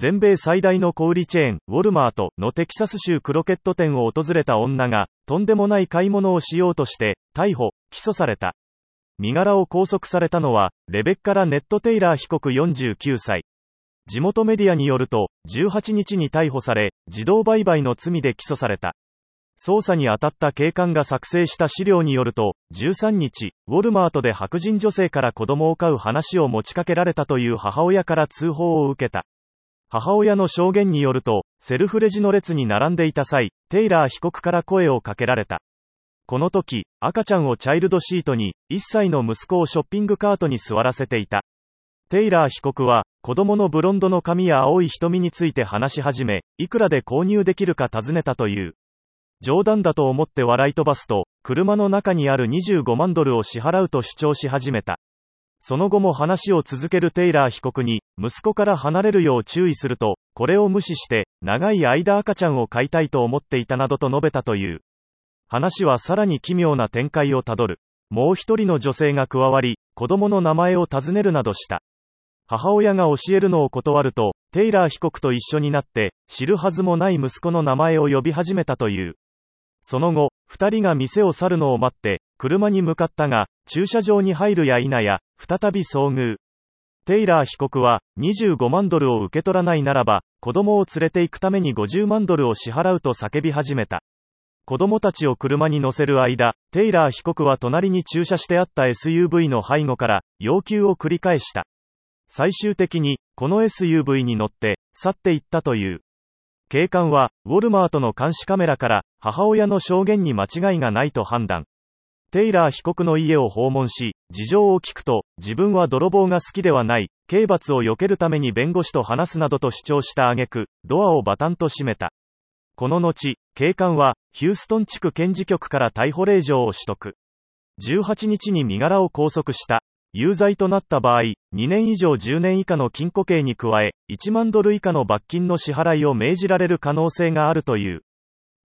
全米最大の小売チェーン、ウォルマートのテキサス州クロケット店を訪れた女が、とんでもない買い物をしようとして、逮捕、起訴された。身柄を拘束されたのは、レベッカラ・ネット・テイラー被告49歳。地元メディアによると、18日に逮捕され、自動売買の罪で起訴された。捜査に当たった警官が作成した資料によると、13日、ウォルマートで白人女性から子供を飼う話を持ちかけられたという母親から通報を受けた。母親の証言によると、セルフレジの列に並んでいた際、テイラー被告から声をかけられた。この時、赤ちゃんをチャイルドシートに、1歳の息子をショッピングカートに座らせていた。テイラー被告は、子供のブロンドの髪や青い瞳について話し始め、いくらで購入できるか尋ねたという。冗談だと思って笑い飛ばすと、車の中にある25万ドルを支払うと主張し始めた。その後も話を続けるテイラー被告に、息子から離れるよう注意すると、これを無視して、長い間赤ちゃんを飼いたいと思っていたなどと述べたという。話はさらに奇妙な展開をたどる。もう一人の女性が加わり、子供の名前を尋ねるなどした。母親が教えるのを断ると、テイラー被告と一緒になって、知るはずもない息子の名前を呼び始めたという。その後、二人が店を去るのを待って、車に向かったが、駐車場に入るや否や、再び遭遇。テイラー被告は、25万ドルを受け取らないならば、子供を連れて行くために50万ドルを支払うと叫び始めた。子供たちを車に乗せる間、テイラー被告は隣に駐車してあった SUV の背後から、要求を繰り返した。最終的に、この SUV に乗って、去っていったという。警官は、ウォルマートの監視カメラから、母親の証言に間違いがないと判断。テイラー被告の家を訪問し、事情を聞くと、自分は泥棒が好きではない、刑罰を避けるために弁護士と話すなどと主張した挙句、ドアをバタンと閉めた。この後、警官は、ヒューストン地区検事局から逮捕令状を取得。18日に身柄を拘束した。有罪となった場合、2年以上10年以下の禁錮刑に加え、1万ドル以下の罰金の支払いを命じられる可能性があるという。